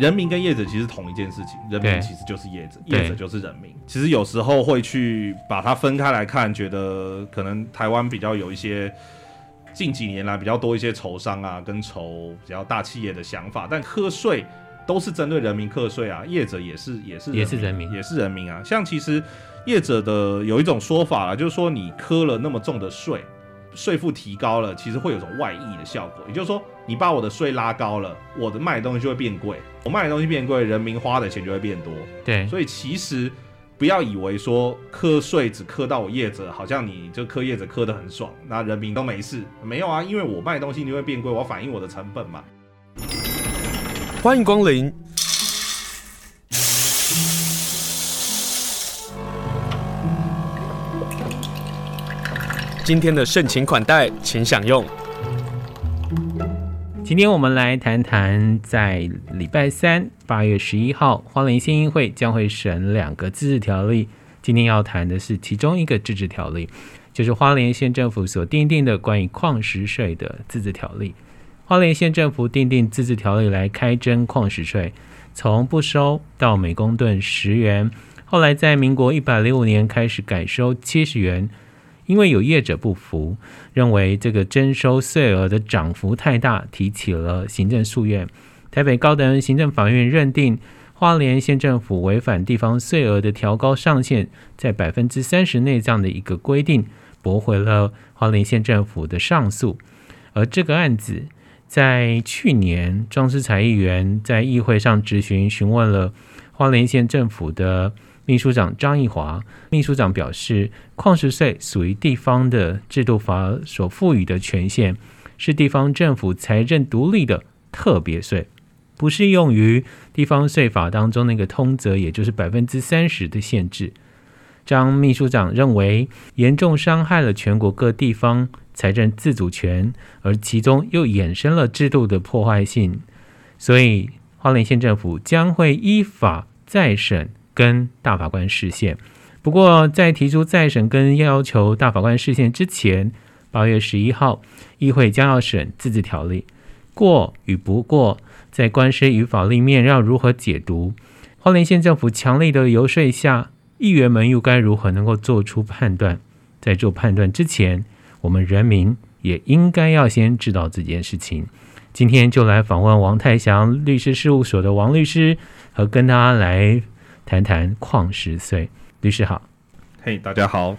人民跟业者其实同一件事情，人民其实就是业者，业者就是人民。其实有时候会去把它分开来看，觉得可能台湾比较有一些近几年来比较多一些仇商啊，跟仇比较大企业的想法，但课税都是针对人民课税啊，业者也是也是也是人民也是人民啊。像其实业者的有一种说法啦，就是说你磕了那么重的税。税负提高了，其实会有种外溢的效果，也就是说，你把我的税拉高了，我的卖的东西就会变贵，我卖的东西变贵，人民花的钱就会变多。对，所以其实不要以为说课税只课到我业者，好像你就课业者课得很爽，那人民都没事。没有啊，因为我卖的东西你会变贵，我要反映我的成本嘛。欢迎光临。今天的盛情款待，请享用。今天我们来谈谈，在礼拜三八月十一号，花莲县议会将会审两个自治条例。今天要谈的是其中一个自治条例，就是花莲县政府所订定的关于矿石税的自治条例。花莲县政府订定自治条例来开征矿石税，从不收到每公吨十元，后来在民国一百零五年开始改收七十元。因为有业者不服，认为这个征收税额的涨幅太大，提起了行政诉愿。台北高等行政法院认定花莲县政府违反地方税额的调高上限在百分之三十内这样的一个规定，驳回了花莲县政府的上诉。而这个案子在去年，庄思财议员在议会上质询，询问了花莲县政府的。秘书长张义华，秘书长表示，矿石税属于地方的制度法所赋予的权限，是地方政府财政独立的特别税，不适用于地方税法当中那个通则，也就是百分之三十的限制。张秘书长认为，严重伤害了全国各地方财政自主权，而其中又衍生了制度的破坏性，所以花莲县政府将会依法再审。跟大法官释宪。不过，在提出再审跟要求大法官释宪之前，八月十一号，议会将要审自治条例过与不过，在官司与法律面要如何解读？花莲县政府强力的游说下，议员们又该如何能够做出判断？在做判断之前，我们人民也应该要先知道这件事情。今天就来访问王太祥律师事务所的王律师，和跟他来。谈谈矿石税，律师好，嘿，hey, 大家好。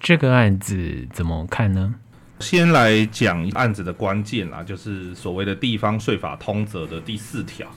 这个案子怎么看呢？先来讲案子的关键啦，就是所谓的地方税法通则的第四条。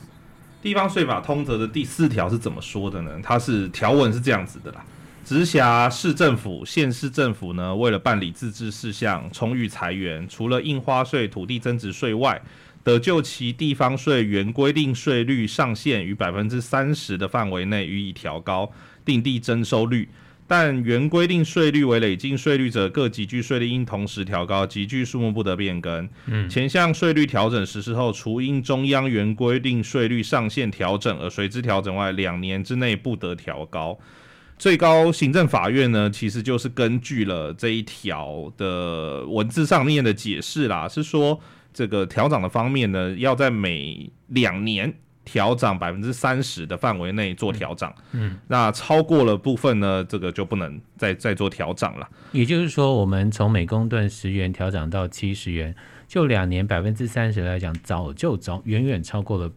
地方税法通则的第四条是怎么说的呢？它是条文是这样子的啦：直辖市政府、县市政府呢，为了办理自治事项，充裕财源，除了印花税、土地增值税外，得就其地方税原规定税率上限于百分之三十的范围内予以调高，定地征收率。但原规定税率为累进税率者，各级距税率应同时调高，级距数目不得变更。嗯，前项税率调整实施后，除因中央原规定税率上限调整而随之调整外，两年之内不得调高。最高行政法院呢，其实就是根据了这一条的文字上面的解释啦，是说。这个调涨的方面呢，要在每两年调涨百分之三十的范围内做调涨。嗯，那超过了部分呢，这个就不能再再做调涨了。也就是说，我们从每公吨十元调涨到七十元，就两年百分之三十来讲，早就早远远超过了。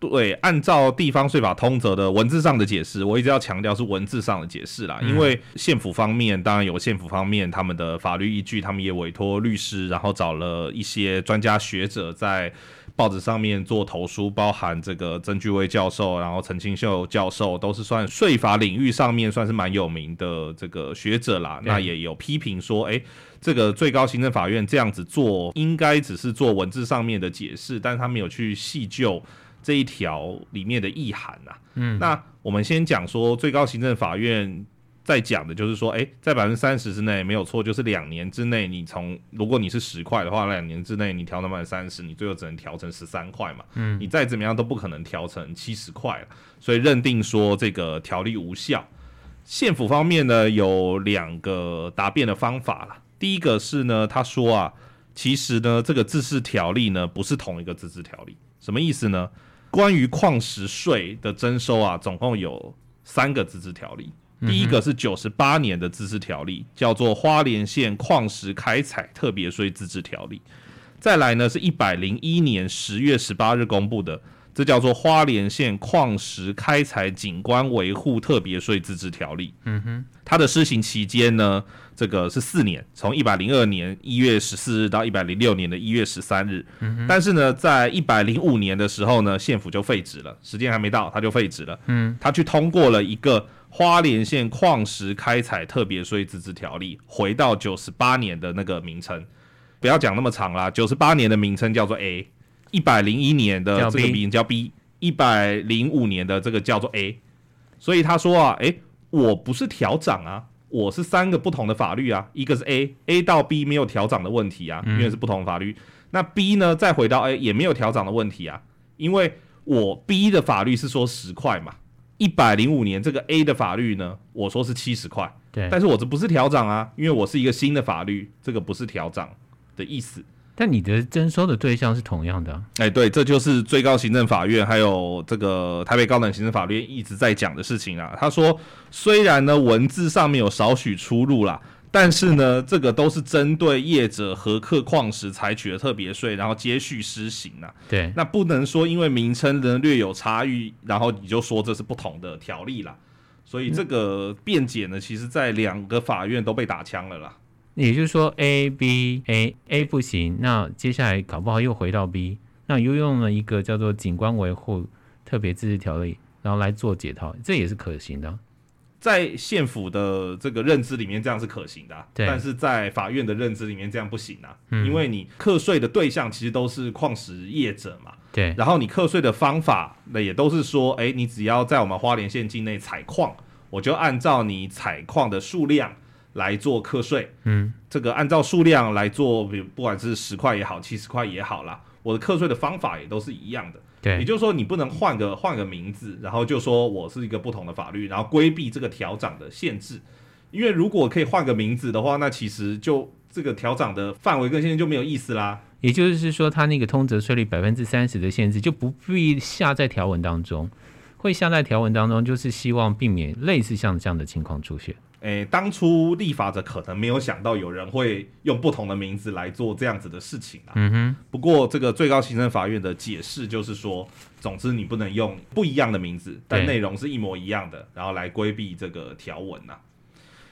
对，按照地方税法通则的文字上的解释，我一直要强调是文字上的解释啦。因为县府方面当然有县府方面他们的法律依据，他们也委托律师，然后找了一些专家学者在报纸上面做投书，包含这个曾具威教授，然后陈清秀教授，都是算税法领域上面算是蛮有名的这个学者啦。那也有批评说，哎，这个最高行政法院这样子做，应该只是做文字上面的解释，但是他没有去细究。这一条里面的意涵呐、啊，嗯，那我们先讲说最高行政法院在讲的就是说，诶，在百分之三十之内没有错，就是两年之内，你从如果你是十块的话，两年之内你调到百分之三十，你最后只能调成十三块嘛，嗯，你再怎么样都不可能调成七十块了，所以认定说这个条例无效。县府方面呢有两个答辩的方法了，第一个是呢，他说啊，其实呢这个自治条例呢不是同一个自治条例，什么意思呢？关于矿石税的征收啊，总共有三个自治条例。第一个是九十八年的自治条例，叫做《花莲县矿石开采特别税自治条例》。再来呢，是一百零一年十月十八日公布的，这叫做《花莲县矿石开采景观维护特别税自治条例》。嗯哼，它的施行期间呢，这个是四年，从一百零二年一月十四日到一百零六年的一月十三日。嗯，但是呢，在一百零五年的时候呢，县府就废止了，时间还没到，他就废止了。嗯，他去通过了一个。花莲县矿石开采特别税自治条例回到九十八年的那个名称，不要讲那么长啦。九十八年的名称叫做 A，一百零一年的这个名叫 B，一百零五年的这个叫做 A。所以他说啊，诶、欸，我不是调涨啊，我是三个不同的法律啊，一个是 A，A 到 B 没有调涨的问题啊，因为是不同法律。嗯、那 B 呢，再回到 A 也没有调涨的问题啊，因为我 B 的法律是说十块嘛。一百零五年这个 A 的法律呢，我说是七十块，对，但是我这不是调涨啊，因为我是一个新的法律，这个不是调涨的意思。但你的征收的对象是同样的，啊，哎，对，这就是最高行政法院还有这个台北高等行政法院一直在讲的事情啊。他说，虽然呢文字上面有少许出入啦。但是呢，这个都是针对业者和客矿石采取的特别税，然后接续施行啊。对，那不能说因为名称呢略有差异，然后你就说这是不同的条例啦。所以这个辩解呢，其实在两个法院都被打枪了啦。也就是说，A、B、A、A 不行，那接下来搞不好又回到 B，那又用了一个叫做景观维护特别自治条例，然后来做解套，这也是可行的。在县府的这个认知里面，这样是可行的。但是在法院的认知里面，这样不行啊。嗯。因为你课税的对象其实都是矿石业者嘛。对。然后你课税的方法，那也都是说，哎，你只要在我们花莲县境内采矿，我就按照你采矿的数量来做课税。嗯。这个按照数量来做，比如不管是十块也好，七十块也好啦，我的课税的方法也都是一样的。对，也就是说，你不能换个换个名字，然后就说我是一个不同的法律，然后规避这个调涨的限制。因为如果可以换个名字的话，那其实就这个调涨的范围跟现在就没有意思啦。也就是说，它那个通则税率百分之三十的限制就不必下在条文当中，会下在条文当中，就是希望避免类似像这样的情况出现。诶，当初立法者可能没有想到有人会用不同的名字来做这样子的事情啊。嗯哼。不过这个最高行政法院的解释就是说，总之你不能用不一样的名字，但内容是一模一样的，然后来规避这个条文呐。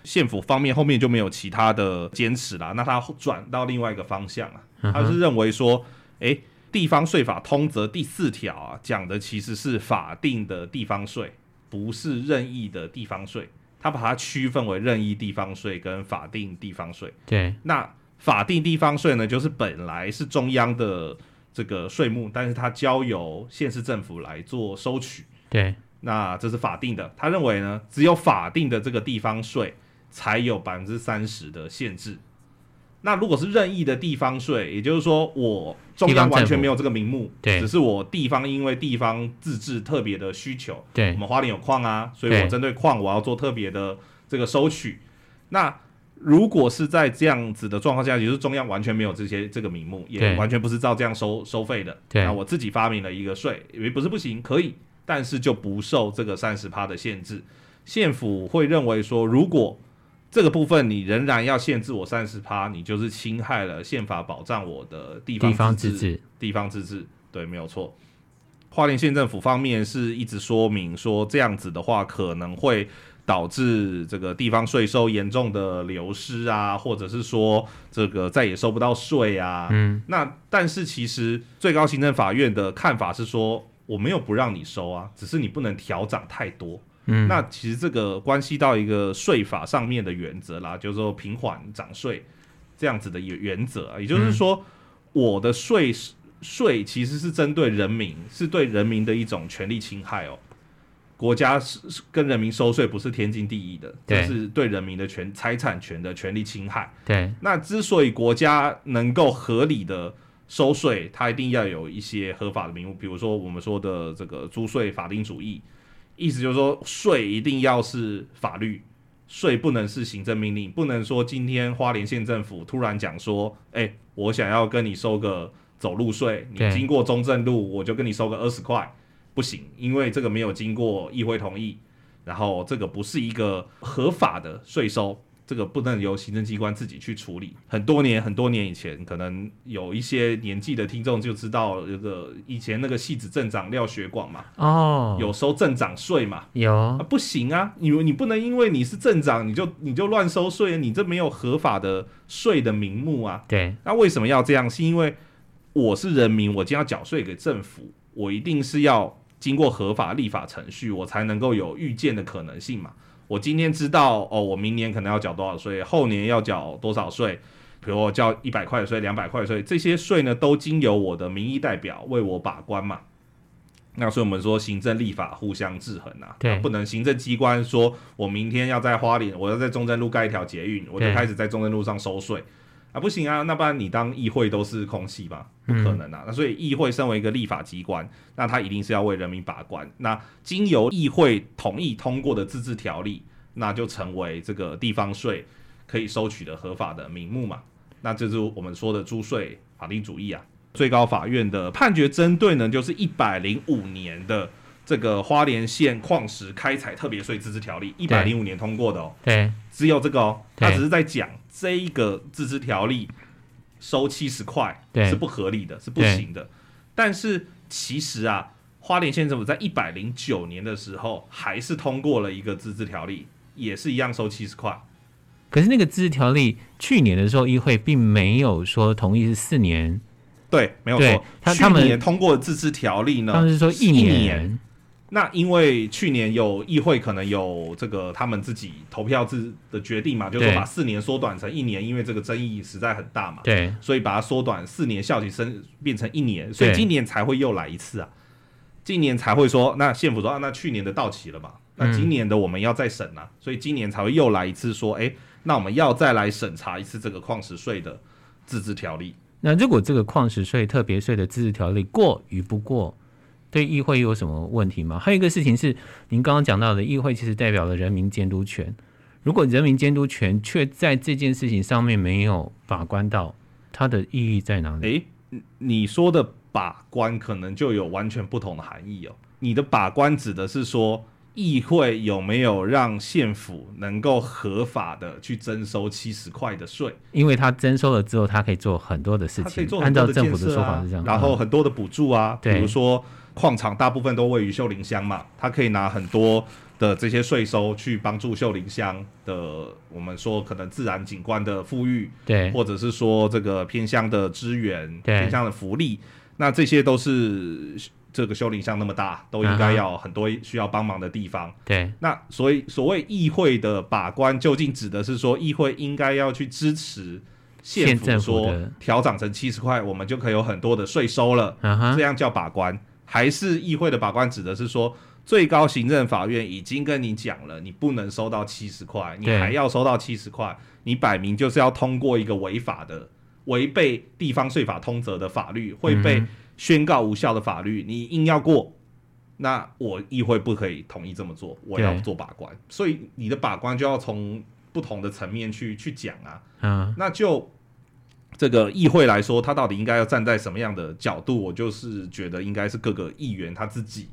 县府方面后面就没有其他的坚持啦，那他转到另外一个方向啊，他是认为说，诶，地方税法通则第四条啊，讲的其实是法定的地方税，不是任意的地方税。他把它区分为任意地方税跟法定地方税。对，那法定地方税呢，就是本来是中央的这个税目，但是它交由县市政府来做收取。对，那这是法定的。他认为呢，只有法定的这个地方税才有百分之三十的限制。那如果是任意的地方税，也就是说我中央完全没有这个名目，对，只是我地方因为地方自治特别的需求，对，我们花莲有矿啊，所以我针对矿我要做特别的这个收取。那如果是在这样子的状况下，也就是中央完全没有这些这个名目，也完全不是照这样收收费的，对，那我自己发明了一个税，也不是不行，可以，但是就不受这个三十趴的限制。县府会认为说，如果这个部分你仍然要限制我三十趴，你就是侵害了宪法保障我的地方自治。地方自治，对，没有错。花莲县政府方面是一直说明说，这样子的话可能会导致这个地方税收严重的流失啊，或者是说这个再也收不到税啊。嗯，那但是其实最高行政法院的看法是说，我没有不让你收啊，只是你不能调涨太多。嗯，那其实这个关系到一个税法上面的原则啦，就是说平缓涨税这样子的原原则啊，也就是说，我的税税其实是针对人民，是对人民的一种权利侵害哦。国家是跟人民收税不是天经地义的，这是对人民的权财产权的权利侵害。对，那之所以国家能够合理的收税，它一定要有一些合法的名目，比如说我们说的这个租税法定主义。意思就是说，税一定要是法律，税不能是行政命令，不能说今天花莲县政府突然讲说，哎、欸，我想要跟你收个走路税，你经过中正路，我就跟你收个二十块，不行，因为这个没有经过议会同意，然后这个不是一个合法的税收。这个不能由行政机关自己去处理。很多年很多年以前，可能有一些年纪的听众就知道，这个以前那个戏子镇长廖学广嘛，哦，有收镇长税嘛，有啊，不行啊，你你不能因为你是镇长，你就你就乱收税，你这没有合法的税的名目啊。对，那为什么要这样？是因为我是人民，我今天要缴税给政府，我一定是要经过合法立法程序，我才能够有预见的可能性嘛。我今天知道哦，我明年可能要缴多少税，后年要缴多少税，比如我交一百块税、两百块税，这些税呢都经由我的民意代表为我把关嘛。那所以我们说行政立法互相制衡啊，对，不能行政机关说我明天要在花莲，我要在中正路盖一条捷运，我就开始在中正路上收税。啊，不行啊，那不然你当议会都是空气吧？不可能啊。嗯、那所以议会身为一个立法机关，那他一定是要为人民把关。那经由议会同意通过的自治条例，那就成为这个地方税可以收取的合法的名目嘛。那这就是我们说的租税法定主义啊。最高法院的判决针对呢，就是一百零五年的这个花莲县矿石开采特别税自治条例，一百零五年通过的哦。对，只有这个哦，他只是在讲。这一个自治条例收七十块是不合理的，是不行的。但是其实啊，花莲县政府在一百零九年的时候还是通过了一个自治条例，也是一样收七十块。可是那个自治条例去年的时候，议会并没有说同意是四年。对，没有错。他去年通过自治条例呢，他们是说一年。那因为去年有议会可能有这个他们自己投票制的决定嘛，就是说把四年缩短成一年，因为这个争议实在很大嘛，对，所以把它缩短四年效期升变成一年，所以今年才会又来一次啊，今年才会说那县府说啊，那去年的到期了嘛，那今年的我们要再审啊，所以今年才会又来一次说，哎，那我们要再来审查一次这个矿石税的自治条例。那如果这个矿石税特别税的自治条例过与不过？对议会有什么问题吗？还有一个事情是，您刚刚讲到的，议会其实代表了人民监督权。如果人民监督权却在这件事情上面没有把关到，它的意义在哪里？诶，你说的把关可能就有完全不同的含义哦。你的把关指的是说，议会有没有让县府能够合法的去征收七十块的税？因为他征收了之后，他可以做很多的事情，可以做按照政府的说法是这样，然后很多的补助啊，比如说。矿场大部分都位于秀林乡嘛，他可以拿很多的这些税收去帮助秀林乡的，我们说可能自然景观的富裕，对，或者是说这个偏乡的资源，偏乡的福利，那这些都是这个秀林乡那么大，都应该要很多需要帮忙的地方，对。那所以所谓议会的把关，究竟指的是说议会应该要去支持县府说调涨成七十块，我们就可以有很多的税收了，这样叫把关。还是议会的把关指的是说，最高行政法院已经跟你讲了，你不能收到七十块，你还要收到七十块，你摆明就是要通过一个违法的、违背地方税法通则的法律，会被宣告无效的法律，你硬要过，那我议会不可以同意这么做，我要做把关，所以你的把关就要从不同的层面去去讲啊，嗯，那就。这个议会来说，他到底应该要站在什么样的角度？我就是觉得应该是各个议员他自己，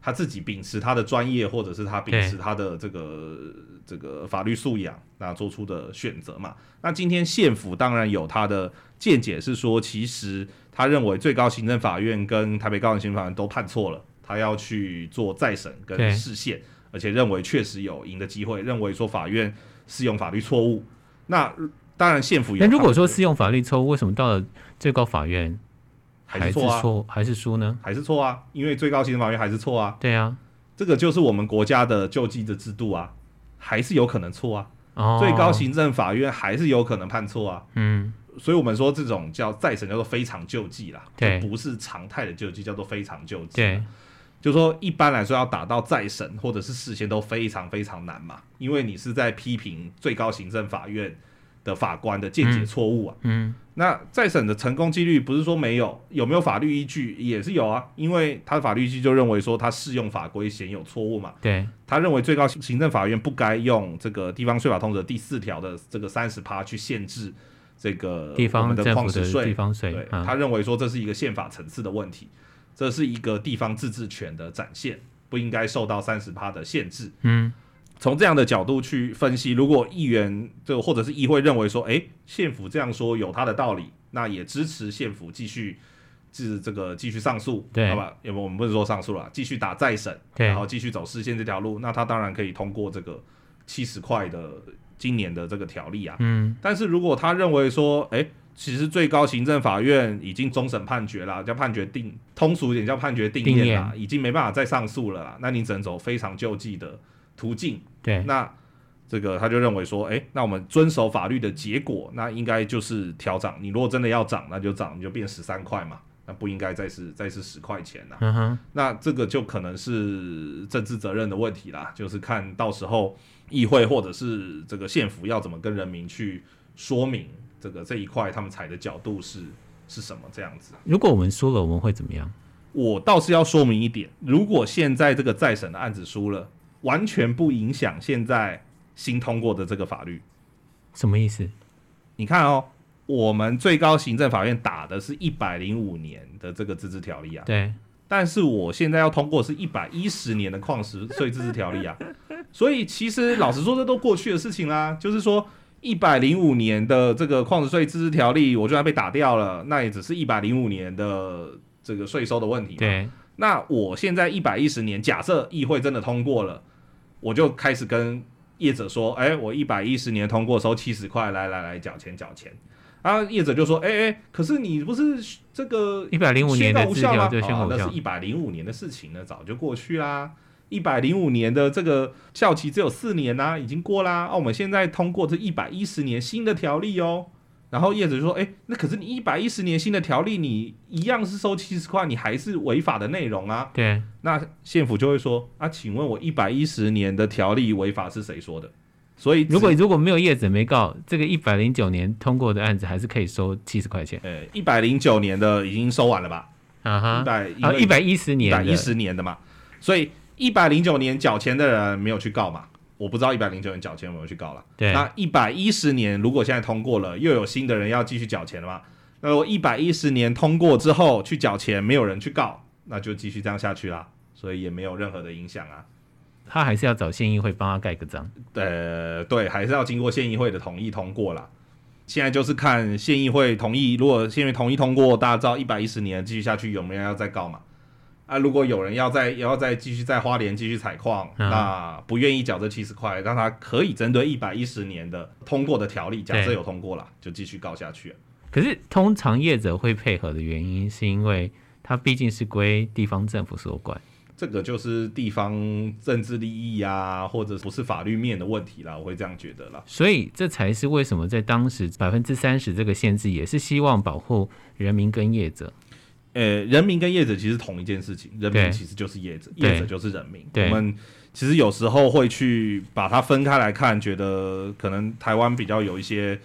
他自己秉持他的专业，或者是他秉持他的这个这个法律素养，那做出的选择嘛。那今天县府当然有他的见解，是说其实他认为最高行政法院跟台北高等行政法院都判错了，他要去做再审跟释宪，而且认为确实有赢的机会，认为说法院适用法律错误。那当然，县府有。那如果说适用法律错误，为什么到了最高法院还是错，还是输呢？还是错啊？因为最高行政法院还是错啊。对啊，这个就是我们国家的救济的制度啊，还是有可能错啊。哦。最高行政法院还是有可能判错啊。嗯。所以我们说这种叫再审叫做非常救济啦，对，不是常态的救济，叫做非常救济。对。就说一般来说要打到再审或者是事先都非常非常难嘛，因为你是在批评最高行政法院。的法官的见解错误啊，嗯，嗯，那再审的成功几率不是说没有，有没有法律依据也是有啊，因为他的法律依据就认为说他适用法规显有错误嘛，对，他认为最高行政法院不该用这个地方税法通则第四条的这个三十趴去限制这个地方的矿石税，地方税，对，他认为说这是一个宪法层次的问题，这是一个地方自治权的展现，不应该受到三十趴的限制。嗯，从这样的角度去分析，如果议员就或者是议会认为说，哎，县府这样说有他的道理，那也支持县府继续。是这个继续上诉，对，好吧？要不我们不是说上诉了，继续打再审，然后继续走释宪这条路，那他当然可以通过这个七十块的今年的这个条例啊。嗯，但是如果他认为说，哎，其实最高行政法院已经终审判决了，叫判决定，通俗一点叫判决定谳啦，已经没办法再上诉了啦，那你只能走非常救济的途径。对，那这个他就认为说，哎，那我们遵守法律的结果，那应该就是调涨。你如果真的要涨，那就涨，你就变十三块嘛。那不应该再是再是十块钱了、啊嗯，那这个就可能是政治责任的问题啦，就是看到时候议会或者是这个县府要怎么跟人民去说明这个这一块他们踩的角度是是什么这样子。如果我们输了，我们会怎么样？我倒是要说明一点，如果现在这个再审的案子输了，完全不影响现在新通过的这个法律。什么意思？你看哦。我们最高行政法院打的是一百零五年的这个自治条例啊，对。但是我现在要通过是一百一十年的矿石税自治条例啊，所以其实老实说，这都过去的事情啦。就是说，一百零五年的这个矿石税自治条例，我就算被打掉了，那也只是一百零五年的这个税收的问题。对。那我现在一百一十年，假设议会真的通过了，我就开始跟业者说，哎，我一百一十年通过收七十块，来来来，缴钱缴钱。啊，业者就说：“哎、欸、哎，可是你不是这个一百零五年无效吗？那是一百零五年的事情呢，早就过去啦。一百零五年的这个效期只有四年呐、啊，已经过啦。啊，我们现在通过这一百一十年新的条例哦。然后业者就说：哎、欸，那可是你一百一十年新的条例，你一样是收七十块，你还是违法的内容啊。对，那县府就会说：啊，请问我一百一十年的条例违法是谁说的？”所以，如果如果没有业者没告，这个一百零九年通过的案子还是可以收七十块钱。呃，一百零九年的已经收完了吧？啊哈，一百啊一百一十年，一百一十年的嘛。所以一百零九年缴钱的人没有去告嘛？我不知道一百零九年缴钱有没有去告了。对，那一百一十年如果现在通过了，又有新的人要继续缴钱了嘛？那我一百一十年通过之后去缴钱，没有人去告，那就继续这样下去啦。所以也没有任何的影响啊。他还是要找县议会帮他盖个章，呃，对，还是要经过县议会的同意通过啦。现在就是看县议会同意，如果县议会同意通过，大家知道一百一十年继续下去，有没有人要再告嘛？啊，如果有人要再要再继续在花莲继续采矿，嗯，那不愿意缴这七十块，让他可以针对一百一十年的通过的条例，假设有通过了，就继续告下去。可是通常业者会配合的原因，是因为它毕竟是归地方政府所管。这个就是地方政治利益啊，或者不是法律面的问题啦，我会这样觉得啦。所以这才是为什么在当时百分之三十这个限制，也是希望保护人民跟业者。呃，人民跟业者其实同一件事情，人民其实就是业者，业者就是人民。我们其实有时候会去把它分开来看，觉得可能台湾比较有一些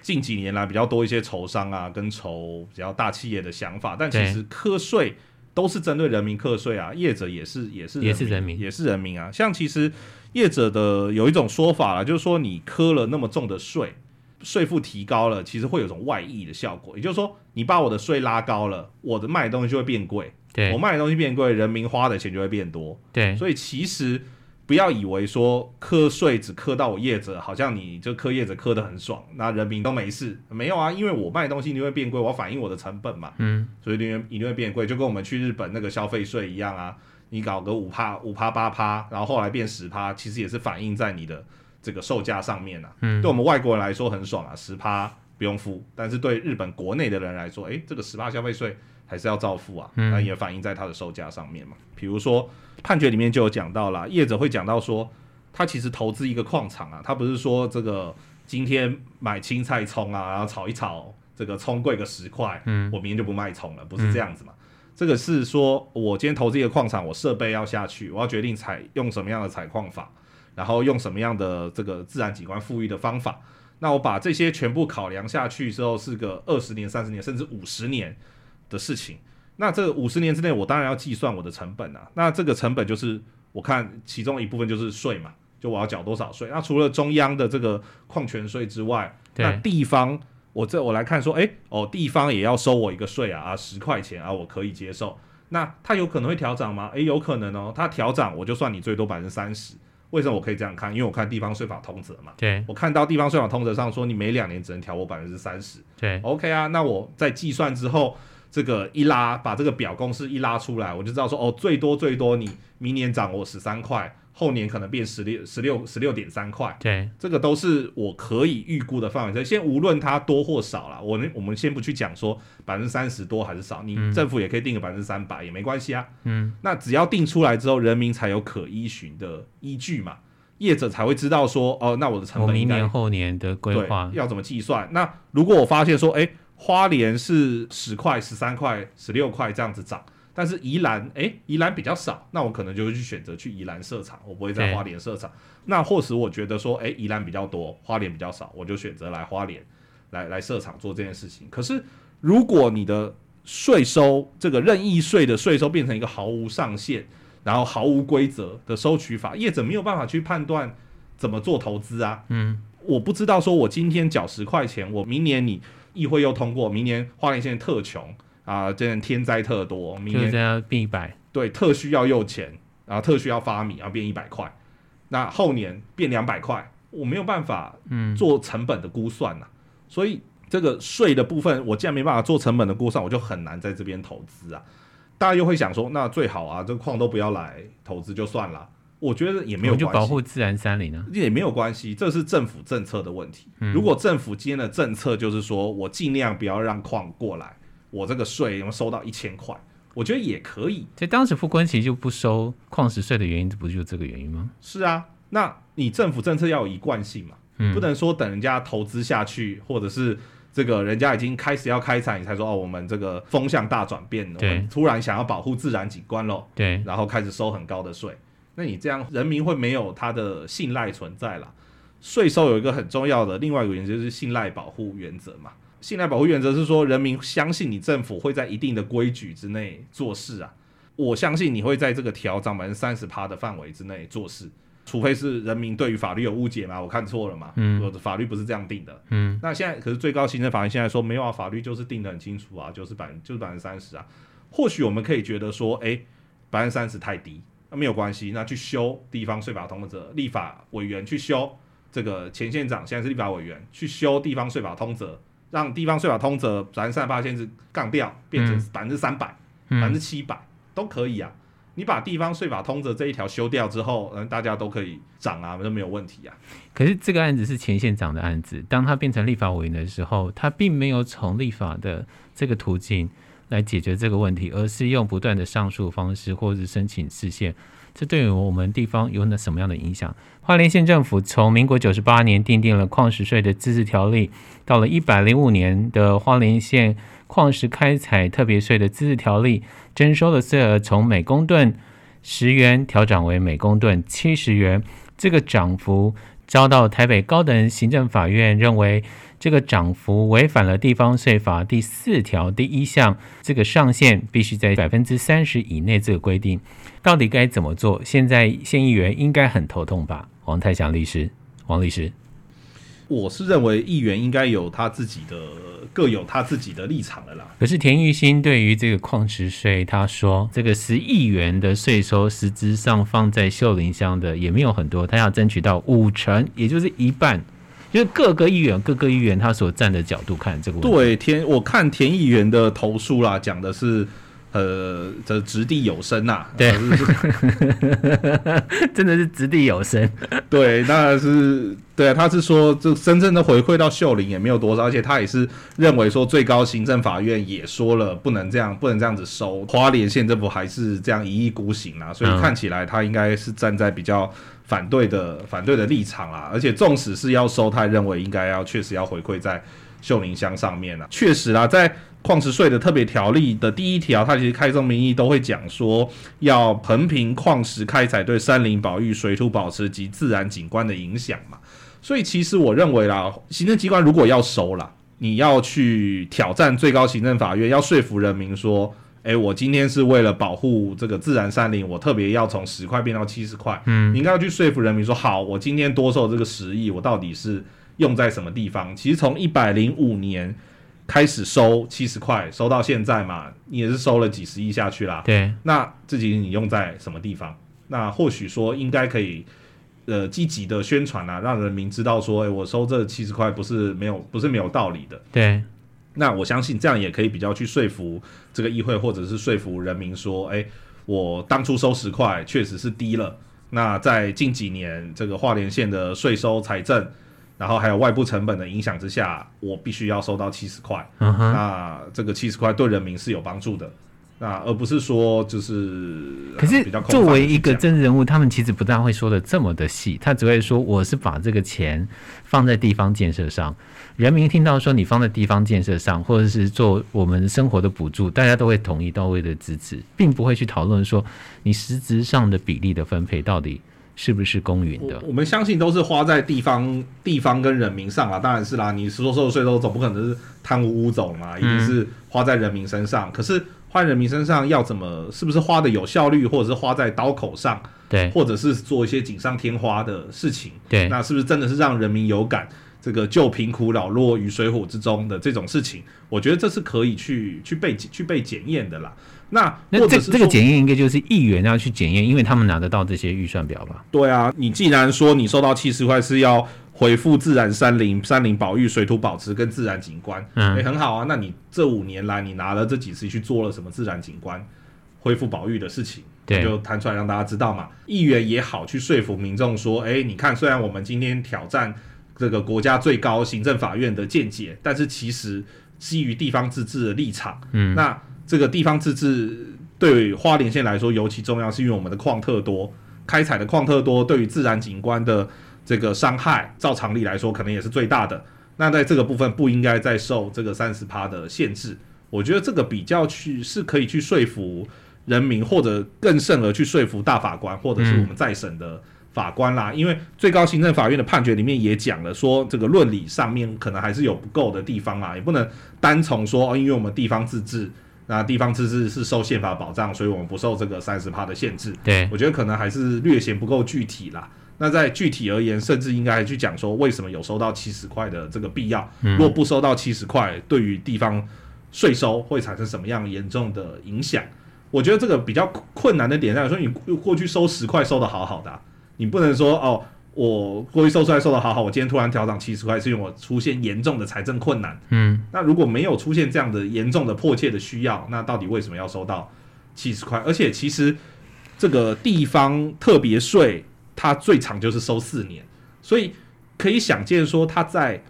近几年来比较多一些仇商啊，跟仇比较大企业的想法，但其实课税。都是针对人民课税啊，业者也是也是也是人民也是人民啊。像其实业者的有一种说法啦，就是说你磕了那么重的税，税负提高了，其实会有种外溢的效果。也就是说，你把我的税拉高了，我的卖的东西就会变贵。对，我卖的东西变贵，人民花的钱就会变多。对，所以其实。不要以为说课税只课到我业者，好像你就课业者课的很爽，那人民都没事。没有啊，因为我卖东西你会变贵，我要反映我的成本嘛。嗯，所以一定一定会变贵，就跟我们去日本那个消费税一样啊。你搞个五趴、五趴、八趴，然后后来变十趴，其实也是反映在你的这个售价上面啊。嗯，对我们外国人来说很爽啊，十趴不用付，但是对日本国内的人来说，诶，这个十趴消费税还是要照付啊。嗯，那也反映在它的售价上面嘛。比如说。判决里面就有讲到了，业者会讲到说，他其实投资一个矿场啊，他不是说这个今天买青菜葱啊，然后炒一炒，这个葱贵个十块，嗯，我明天就不卖葱了，不是这样子嘛？嗯、这个是说我今天投资一个矿场，我设备要下去，我要决定采用什么样的采矿法，然后用什么样的这个自然景观富裕的方法，那我把这些全部考量下去之后，是个二十年、三十年甚至五十年的事情。那这五十年之内，我当然要计算我的成本啊。那这个成本就是我看其中一部分就是税嘛，就我要缴多少税。那除了中央的这个矿权税之外，那地方我这我来看说，哎哦，地方也要收我一个税啊啊，十块钱啊，我可以接受。那它有可能会调涨吗？诶，有可能哦。它调涨，我就算你最多百分之三十。为什么我可以这样看？因为我看地方税法通则嘛。对，我看到地方税法通则上说，你每两年只能调我百分之三十。对，OK 啊。那我在计算之后，这个一拉，把这个表公式一拉出来，我就知道说，哦，最多最多你明年涨我十三块。后年可能变十六十六十六点三块，对，这个都是我可以预估的范围。所以先无论它多或少啦，我们我们先不去讲说百分之三十多还是少，你政府也可以定个百分之三百也没关系啊。嗯，那只要定出来之后，人民才有可依循的依据嘛，业者才会知道说，哦，那我的成本明年后年的规划要怎么计算？那如果我发现说，哎，花莲是十块、十三块、十六块这样子涨。但是宜兰，哎、欸，宜兰比较少，那我可能就会去选择去宜兰设厂，我不会在花莲设厂。那或是我觉得说，哎、欸，宜兰比较多，花莲比较少，我就选择来花莲来来设厂做这件事情。可是如果你的税收这个任意税的税收变成一个毫无上限，然后毫无规则的收取法，业者没有办法去判断怎么做投资啊。嗯，我不知道说我今天缴十块钱，我明年你议会又通过，明年花莲县特穷。啊，这样天灾特多，明年要变一百，对，特需要用钱，然后特需要发米，然后变一百块，那后年变两百块，我没有办法，嗯，做成本的估算呐、啊嗯，所以这个税的部分，我既然没办法做成本的估算，我就很难在这边投资啊。大家又会想说，那最好啊，这个矿都不要来投资就算了。我觉得也没有关系，就保护自然山林呢，也没有关系，这是政府政策的问题。嗯、如果政府今天的政策就是说我尽量不要让矿过来。我这个税有没有收到一千块？我觉得也可以。所以当时傅崐萁就不收矿石税的原因，不就这个原因吗？是啊，那你政府政策要有一贯性嘛，嗯、不能说等人家投资下去，或者是这个人家已经开始要开采，你才说哦，我们这个风向大转变了，我们突然想要保护自然景观喽，对，然后开始收很高的税，那你这样人民会没有他的信赖存在了。税收有一个很重要的另外一个原则就是信赖保护原则嘛。信赖保护原则是说，人民相信你政府会在一定的规矩之内做事啊。我相信你会在这个调涨百分之三十趴的范围之内做事，除非是人民对于法律有误解嘛，我看错了嘛。嗯，我的法律不是这样定的。嗯，那现在可是最高行政法院现在说没有啊，法律就是定的很清楚啊，就是百就是百分之三十啊。或许我们可以觉得说，诶，百分之三十太低，那没有关系，那去修地方税法通则，立法委员去修这个前县长现在是立法委员去修地方税法通则。让地方税法通则百分之三十八限制杠掉，变成百分之三百、百分之七百都可以啊。你把地方税法通则这一条修掉之后，嗯，大家都可以涨啊，都没有问题啊。可是这个案子是前线长的案子，当他变成立法委员的时候，他并没有从立法的这个途径来解决这个问题，而是用不断的上诉方式或者是申请释宪。这对于我们地方有那什么样的影响？花莲县政府从民国九十八年订定了矿石税的自治条例，到了一百零五年的花莲县矿石开采特别税的自治条例，征收的税额从每公吨十元调涨为每公吨七十元，这个涨幅遭到台北高等行政法院认为。这个涨幅违反了地方税法第四条第一项，这个上限必须在百分之三十以内。这个规定到底该怎么做？现在县议员应该很头痛吧？王太祥律师，王律师，我是认为议员应该有他自己的各有他自己的立场的啦。可是田玉兴对于这个矿石税，他说这个十亿元的税收实质上放在秀林乡的也没有很多，他要争取到五成，也就是一半。就是各个议员，各个议员他所站的角度看这个问题。对，田我看田议员的投诉啦，讲的是呃，这掷地有声呐、啊。对，真的是掷地有声。对，那是对啊，他是说，这真正的回馈到秀林也没有多少，而且他也是认为说，最高行政法院也说了，不能这样，不能这样子收。花莲县政府还是这样一意孤行啊，所以看起来他应该是站在比较。反对的反对的立场啊，而且纵使是要收，他认为应该要确实要回馈在秀林乡上面啊。确实啦，在矿石税的特别条例的第一条，它其实开宗明义都会讲说，要衡平矿石开采对山林保育、水土保持及自然景观的影响嘛。所以其实我认为啦，行政机关如果要收啦，你要去挑战最高行政法院，要说服人民说。哎，我今天是为了保护这个自然山林，我特别要从十块变到七十块。嗯，你应该要去说服人民说，好，我今天多收这个十亿，我到底是用在什么地方？其实从一百零五年开始收七十块，收到现在嘛，你也是收了几十亿下去啦。对，那自己你用在什么地方？那或许说应该可以，呃，积极的宣传啊，让人民知道说，哎，我收这七十块不是没有，不是没有道理的。对，那我相信这样也可以比较去说服这个议会，或者是说服人民说，哎，我当初收十块确实是低了。那在近几年这个花莲县的税收财政，然后还有外部成本的影响之下，我必须要收到七十块。那这个七十块对人民是有帮助的。那而不是说就是，可是作为一个政治人物，他们其实不大会说的这么的细，他只会说我是把这个钱放在地方建设上，人民听到说你放在地方建设上，或者是做我们生活的补助，大家都会统一到位的支持，并不会去讨论说你实质上的比例的分配到底是不是公允的。我，我们相信都是花在地方地方跟人民上啦，当然是啦，你说收的税都总不可能是贪污污走嘛，一定是花在人民身上，嗯、可是。花在人民身上要怎么？是不是花的有效率，或者是花在刀口上？对，或者是做一些锦上添花的事情？对，那是不是真的是让人民有感？这个救贫苦老弱于水火之中的这种事情，我觉得这是可以去去被去被检验的啦。那那这这个检验应该就是议员要去检验，因为他们拿得到这些预算表吧？对啊，你既然说你收到七十块是要。回复自然山林、山林保育、水土保持跟自然景观，嗯，也、欸、很好啊。那你这五年来，你拿了这几次去做了什么自然景观、恢复保育的事情？对，就谈出来让大家知道嘛。议员也好，去说服民众说，哎、欸，你看，虽然我们今天挑战这个国家最高行政法院的见解，但是其实基于地方自治的立场，嗯，那这个地方自治对花莲县来说尤其重要，是因为我们的矿特多，开采的矿特多，对于自然景观的。这个伤害照常理来说，可能也是最大的。那在这个部分不应该再受这个三十趴的限制。我觉得这个比较去是可以去说服人民，或者更甚而去说服大法官，或者是我们在审的法官啦。因为最高行政法院的判决里面也讲了，说这个论理上面可能还是有不够的地方啦，也不能单从说哦，因为我们地方自治，那地方自治是受宪法保障，所以我们不受这个三十趴的限制。对，我觉得可能还是略显不够具体啦。那在具体而言，甚至应该去讲说，为什么有收到七十块的这个必要？如果不收到七十块，对于地方税收会产生什么样严重的影响？我觉得这个比较困难的点在于说，你过去收十块收的好好的啊，你不能说哦，我过去收出来收的好好，我今天突然调涨七十块，是因为我出现严重的财政困难。嗯，那如果没有出现这样的严重的迫切的需要，那到底为什么要收到七十块？而且其实这个地方特别税。它最长就是收四年，所以可以想见说，它在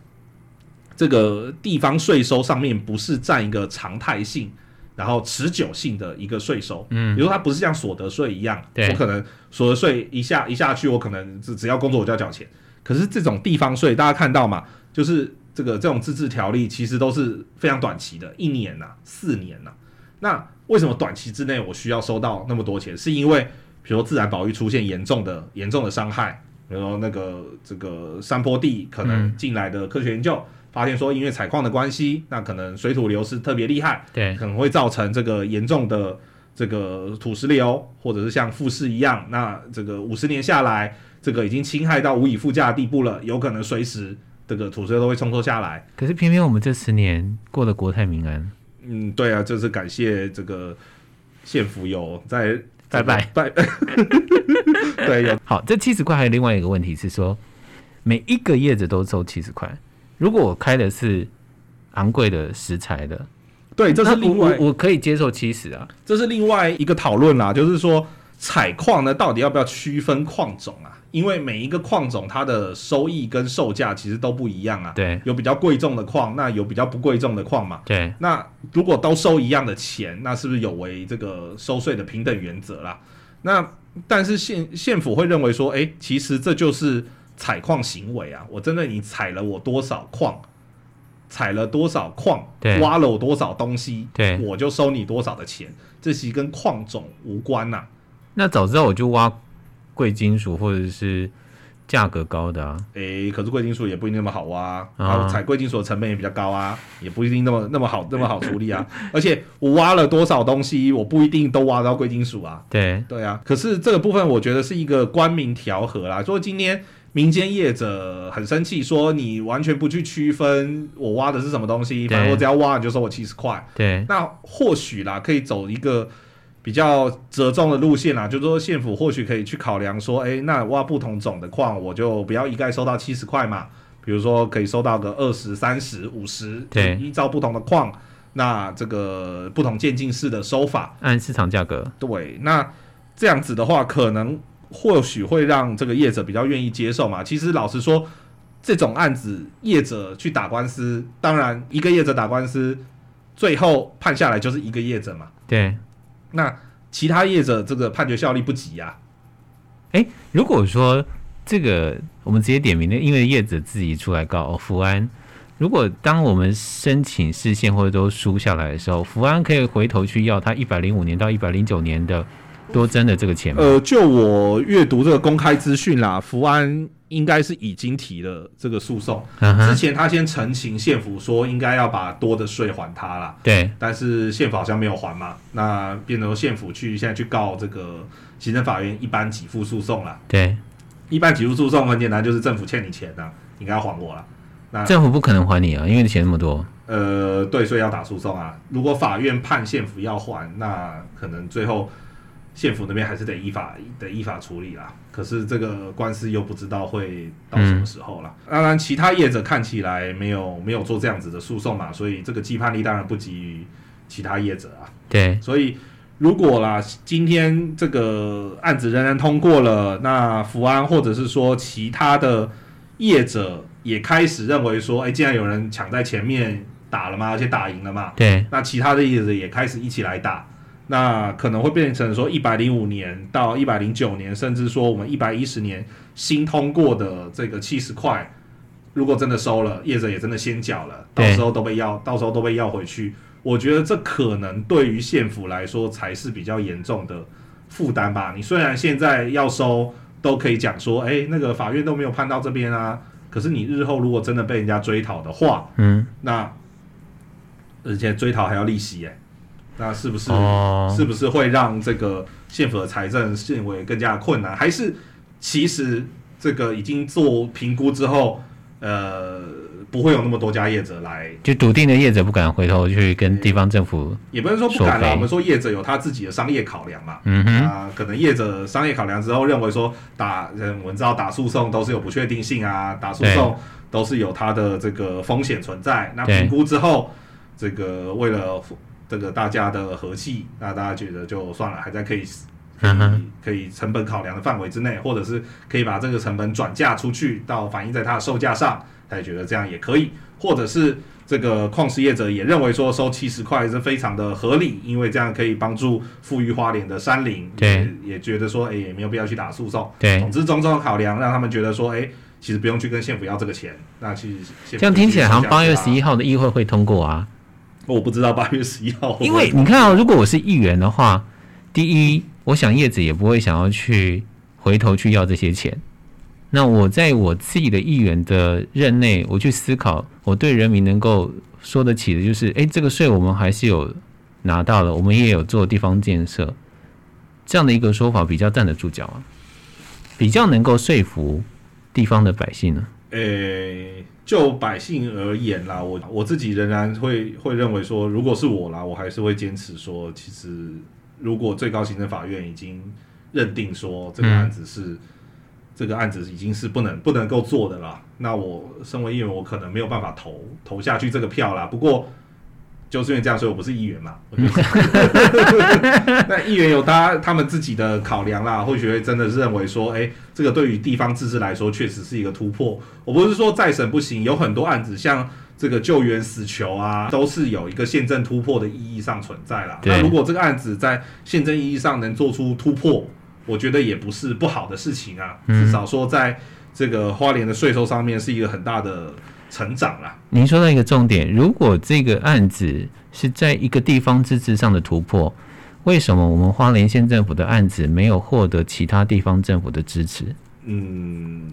这个地方税收上面不是占一个常态性，然后持久性的一个税收。嗯，比如说它不是像所得税一样，我可能所得税一下一下去，我可能只只要工作我就要缴钱。可是这种地方税，大家看到嘛，就是这个这种自治条例其实都是非常短期的，一年呐、啊，四年呐、啊。那为什么短期之内我需要收到那么多钱？是因为比如说自然保育出现严重的严重的伤害，比如说那个这个山坡地可能进来的科学研究、嗯、发现说，因为采矿的关系，那可能水土流失特别厉害，对，可能会造成这个严重的这个土石流，或者是像富士一样，那这个五十年下来，这个已经侵害到无以复加的地步了，有可能随时这个土石流都会冲脱下来。可是偏偏我们这十年过得国泰民安。嗯，对啊，就是感谢这个县府有在。拜拜拜，对，有好。这七十块还有另外一个问题是说，每一个叶子都收七十块。如果我开的是昂贵的食材的，对，这是另外我，我可以接受七十啊。这是另外一个讨论啦，就是说采矿呢，到底要不要区分矿种啊？因为每一个矿种它的收益跟售价其实都不一样啊。对，有比较贵重的矿，那有比较不贵重的矿嘛。对，那如果都收一样的钱，那是不是有违这个收税的平等原则啦？那但是县县府会认为说，哎，其实这就是采矿行为啊。我针对你采了我多少矿，采了多少矿，挖了我多少东西，对，我就收你多少的钱。这其实跟矿种无关呐、啊。那早知道我就挖。贵金属或者是价格高的啊，诶、欸，可是贵金属也不一定那么好挖，啊，然后采贵金属的成本也比较高啊，也不一定那么那么好那么好处理啊。而且我挖了多少东西，我不一定都挖到贵金属啊。对对啊，可是这个部分我觉得是一个官民调和啦。说今天民间业者很生气，说你完全不去区分我挖的是什么东西，反正我只要挖你就收我七十块。对，那或许啦，可以走一个比较折中的路线啦，就是说县府或许可以去考量说，哎，那挖不同种的矿，我就不要一概收到七十块嘛，比如说可以收到个二十、三十、五十，对，依照不同的矿，那这个不同渐进式的收法，按市场价格。对，那这样子的话，可能。或许会让这个业者比较愿意接受嘛。其实老实说，这种案子业者去打官司，当然一个业者打官司，最后判下来就是一个业者嘛。对。那其他业者这个判决效力不及呀。诶，如果说这个我们直接点名的，因为业者自己出来告福安，如果当我们申请释宪或者都输下来的时候，福安可以回头去要他一百零五年到一百零九年的。多征的这个钱吗？呃，就我阅读这个公开资讯啦，福安应该是已经提了这个诉讼。Uh-huh. 之前他先澄清县府说应该要把多的税还他啦。对，但是县府好像没有还嘛，那变成县府去现在去告这个行政法院一般给付诉讼啦。对，一般给付诉讼很简单，就是政府欠你钱啊，应该要还我啦。那政府不可能还你啊，因为你钱那么多。呃，对，所以要打诉讼啊。如果法院判县府要还，那可能最后。县府那边还是得依法得依法处理啦，可是这个官司又不知道会到什么时候了。嗯、当然，其他业者看起来没有没有做这样子的诉讼嘛，所以这个羁判力当然不及于其他业者啊。对，所以如果啦，今天这个案子仍然通过了，那福安或者是说其他的业者也开始认为说，哎、欸，既然有人抢在前面打了嘛，而且打赢了嘛，对，那其他的业者也开始一起来打。那可能会变成说一百零五年到一百零九年，甚至说我们一百一十年新通过的这个七十块，如果真的收了，业者也真的先缴了，到时候都被要，到时候都被要回去。我觉得这可能对于县府来说才是比较严重的负担吧。你虽然现在要收，都可以讲说，哎，那个法院都没有判到这边啊，可是你日后如果真的被人家追讨的话，嗯，那而且追讨还要利息耶。那是不是、哦、是不是会让这个县府的财政行为更加困难？还是其实这个已经做评估之后，呃，不会有那么多家业者来？就笃定的业者不敢回头去跟地方政府，也不能说不敢啦。我们说业者有他自己的商业考量嘛。嗯哼。啊，可能业者商业考量之后认为说打，我们知道打诉讼都是有不确定性啊，打诉讼都是有它的这个风险存在。那评估之后，这个为了。这个大家的和气，那大家觉得就算了，还在可以可以成本考量的范围之内，或者是可以把这个成本转嫁出去，到反映在它的售价上，他也觉得这样也可以，或者是这个矿石业者也认为说收七十块是非常的合理，因为这样可以帮助富裕花莲的山林，对，也觉得说哎也没有必要去打诉讼，对，总之种种的考量让他们觉得说哎其实不用去跟县府要这个钱，那其实这样听起来好像八月十一号的议会会通过啊。我不知道八月十一号因为你看啊、哦，如果我是议员的话，第一，我想叶子也不会想要去回头去要这些钱。那我在我自己的议员的任内，我去思考，我对人民能够说得起的，就是，诶，这个税我们还是有拿到了，我们也有做地方建设，这样的一个说法比较站得住脚啊，比较能够说服地方的百姓呢。诶、欸，就百姓而言啦，我我自己仍然会会认为说，如果是我啦，我还是会坚持说，其实如果最高行政法院已经认定说这个案子是、嗯、这个案子已经是不能不能够做的啦，那我身为议员，我可能没有办法投投下去这个票啦。不过。就是因为这样，所以我不是议员嘛。那议员有他他们自己的考量啦，或许会真的是认为说，哎、欸，这个对于地方自治来说，确实是一个突破。我不是说再审不行，有很多案子，像这个救援死囚啊，都是有一个宪政突破的意义上存在啦。那如果这个案子在宪政意义上能做出突破，我觉得也不是不好的事情啊。至少说，在这个花莲的税收上面是一个很大的。成长了。您说到一个重点，如果这个案子是在一个地方自治上的突破，为什么我们花莲县政府的案子没有获得其他地方政府的支持？嗯，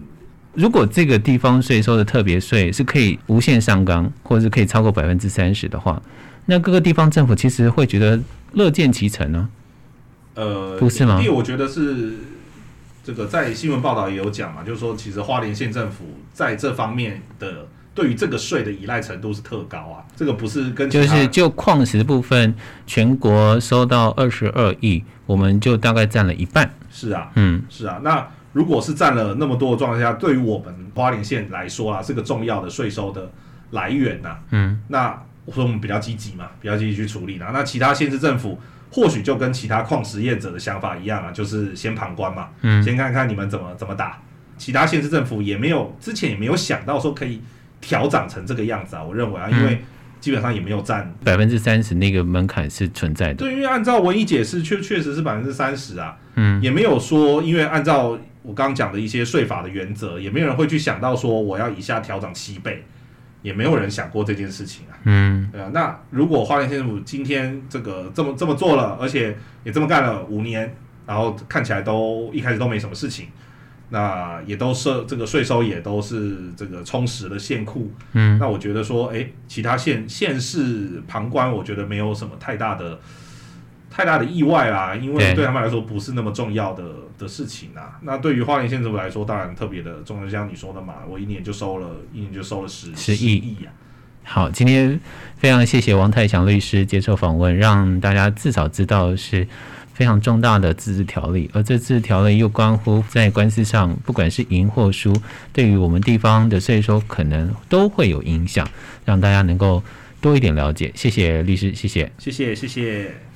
如果这个地方税收的特别税是可以无限上纲，或者是可以超过百分之三十的话，那各个地方政府其实会觉得乐见其成呢、啊？呃，不是吗？因为我觉得是。这个在新闻报道也有讲嘛，就是说其实花莲县政府在这方面的对于这个税的依赖程度是特高啊，这个不是跟就是就矿石部分，全国收到二十二亿，我们就大概占了一半。是啊，嗯，是啊，那如果是占了那么多的状况下，对于我们花莲县来说啊，是个重要的税收的来源呐、啊，嗯，那我说我们比较积极嘛，比较积极去处理啦。那其他县市政府或许就跟其他矿石业者的想法一样啊，就是先旁观嘛，嗯，先看看你们怎么怎么打。其他县市政府也没有之前也没有想到说可以调涨成这个样子啊，我认为啊，因为基本上也没有占百分之三十那个门槛是存在的。对，因为按照文艺解释，确确实是百分之三十啊，嗯，也没有说，因为按照我刚刚讲的一些税法的原则，也没有人会去想到说我要以下调涨七倍。也没有人想过这件事情啊，嗯，对啊。那如果花莲县政府今天这个这么这么做了，而且也这么干了五年，然后看起来都一开始都没什么事情，那也都是这个税收也都是这个充实的县库，嗯，那我觉得说，哎，其他县县市旁观，我觉得没有什么太大的。太大的意外啦，因为对他们来说不是那么重要的的事情啊。那对于花莲县政府来说，当然特别的重要，像你说的嘛，我一年就收了，一年就收了十十亿亿啊。好，今天非常谢谢王泰祥律师接受访问，让大家至少知道是非常重大的自治条例，而这自治条例又关乎在官司上，不管是赢或输，对于我们地方的税收可能都会有影响，让大家能够多一点了解。谢谢律师，谢谢，谢谢，谢谢。